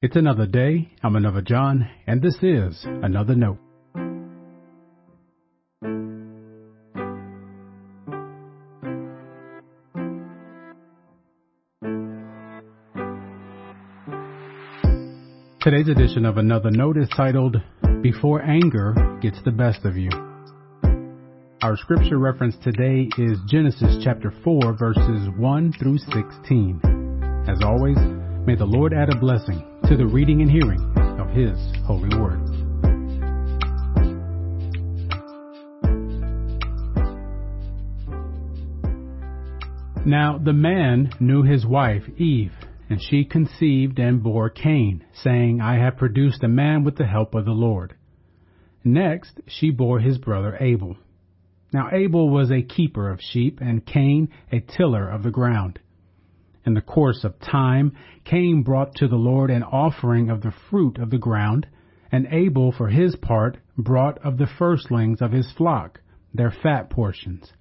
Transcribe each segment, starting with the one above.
It's another day. I'm another John, and this is another note. Today's edition of Another Note is titled Before Anger Gets the Best of You. Our scripture reference today is Genesis chapter 4 verses 1 through 16. As always, may the Lord add a blessing to the reading and hearing of His holy word. Now the man knew his wife Eve, and she conceived and bore Cain, saying, I have produced a man with the help of the Lord. Next she bore his brother Abel. Now Abel was a keeper of sheep, and Cain a tiller of the ground. In the course of time, Cain brought to the Lord an offering of the fruit of the ground, and Abel, for his part, brought of the firstlings of his flock, their fat portions.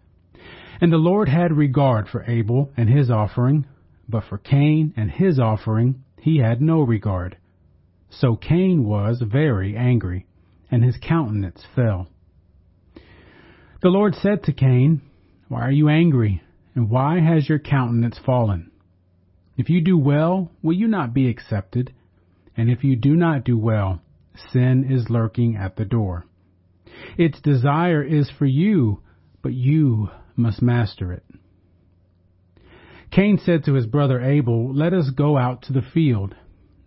And the Lord had regard for Abel and his offering, but for Cain and his offering he had no regard. So Cain was very angry, and his countenance fell. The Lord said to Cain, Why are you angry, and why has your countenance fallen? If you do well, will you not be accepted? And if you do not do well, sin is lurking at the door. Its desire is for you, but you must master it. Cain said to his brother Abel, Let us go out to the field.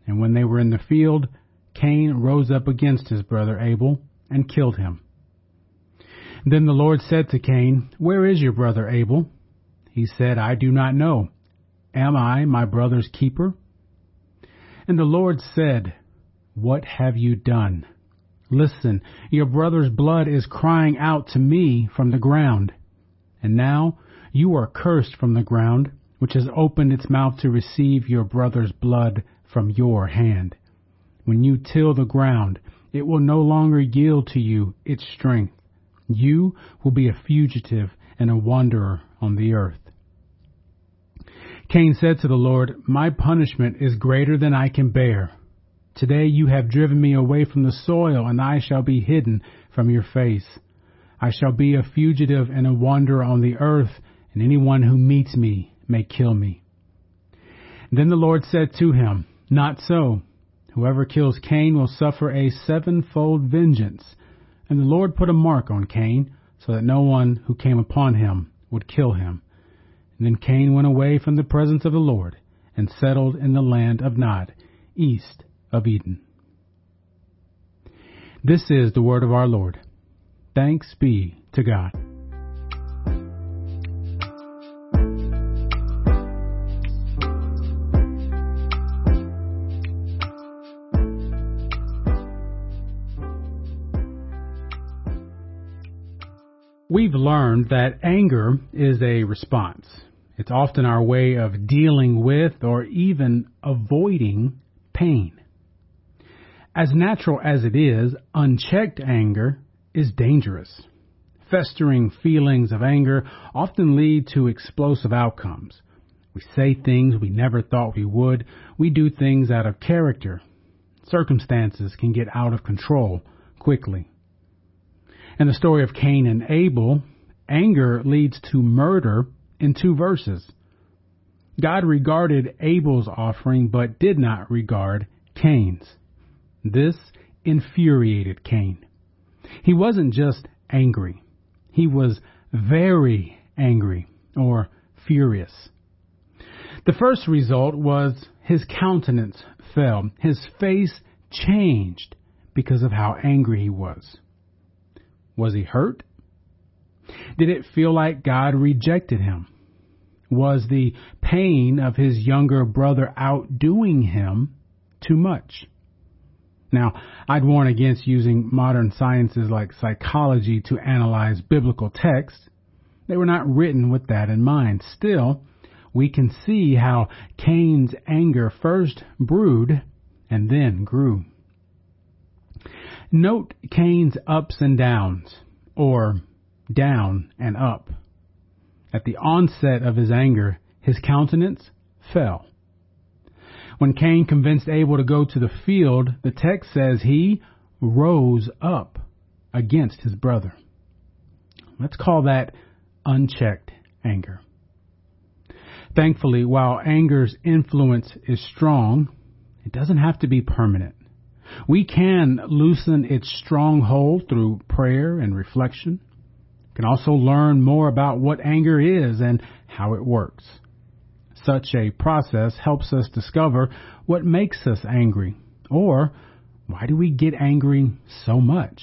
And when they were in the field, Cain rose up against his brother Abel and killed him. Then the Lord said to Cain, Where is your brother Abel? He said, I do not know. Am I my brother's keeper? And the Lord said, What have you done? Listen, your brother's blood is crying out to me from the ground. And now you are cursed from the ground, which has opened its mouth to receive your brother's blood from your hand. When you till the ground, it will no longer yield to you its strength. You will be a fugitive and a wanderer on the earth. Cain said to the Lord, My punishment is greater than I can bear. Today you have driven me away from the soil, and I shall be hidden from your face. I shall be a fugitive and a wanderer on the earth, and anyone who meets me may kill me. Then the Lord said to him, Not so. Whoever kills Cain will suffer a sevenfold vengeance. And the Lord put a mark on Cain, so that no one who came upon him would kill him. Then Cain went away from the presence of the Lord and settled in the land of Nod, east of Eden. This is the word of our Lord. Thanks be to God. We've learned that anger is a response. It's often our way of dealing with or even avoiding pain. As natural as it is, unchecked anger is dangerous. Festering feelings of anger often lead to explosive outcomes. We say things we never thought we would. We do things out of character. Circumstances can get out of control quickly. In the story of Cain and Abel, anger leads to murder in two verses. God regarded Abel's offering but did not regard Cain's. This infuriated Cain. He wasn't just angry. He was very angry or furious. The first result was his countenance fell. His face changed because of how angry he was. Was he hurt? Did it feel like God rejected him? Was the pain of his younger brother outdoing him too much? Now, I'd warn against using modern sciences like psychology to analyze biblical texts. They were not written with that in mind. Still, we can see how Cain's anger first brewed and then grew. Note Cain's ups and downs, or down and up. At the onset of his anger, his countenance fell. When Cain convinced Abel to go to the field, the text says he rose up against his brother. Let's call that unchecked anger. Thankfully, while anger's influence is strong, it doesn't have to be permanent. We can loosen its stronghold through prayer and reflection. Can also learn more about what anger is and how it works. Such a process helps us discover what makes us angry or why do we get angry so much?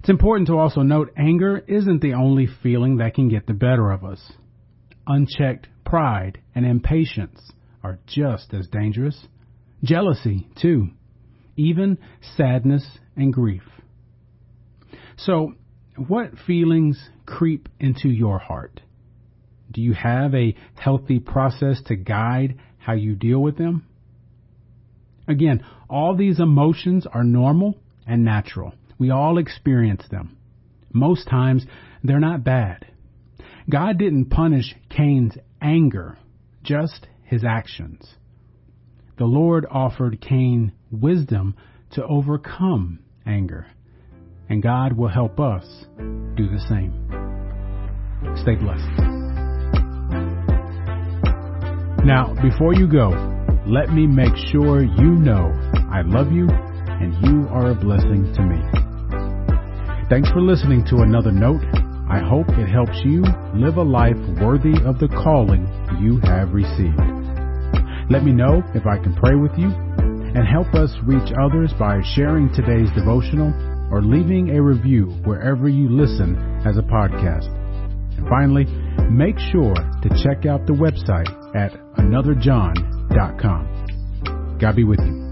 It's important to also note anger isn't the only feeling that can get the better of us. Unchecked pride and impatience are just as dangerous. Jealousy, too. Even sadness and grief. So, what feelings creep into your heart? Do you have a healthy process to guide how you deal with them? Again, all these emotions are normal and natural. We all experience them. Most times, they're not bad. God didn't punish Cain's anger, just his actions. The Lord offered Cain wisdom to overcome anger, and God will help us do the same. Stay blessed. Now, before you go, let me make sure you know I love you and you are a blessing to me. Thanks for listening to another note. I hope it helps you live a life worthy of the calling you have received. Let me know if I can pray with you and help us reach others by sharing today's devotional or leaving a review wherever you listen as a podcast. And finally, make sure to check out the website at anotherjohn.com. God be with you.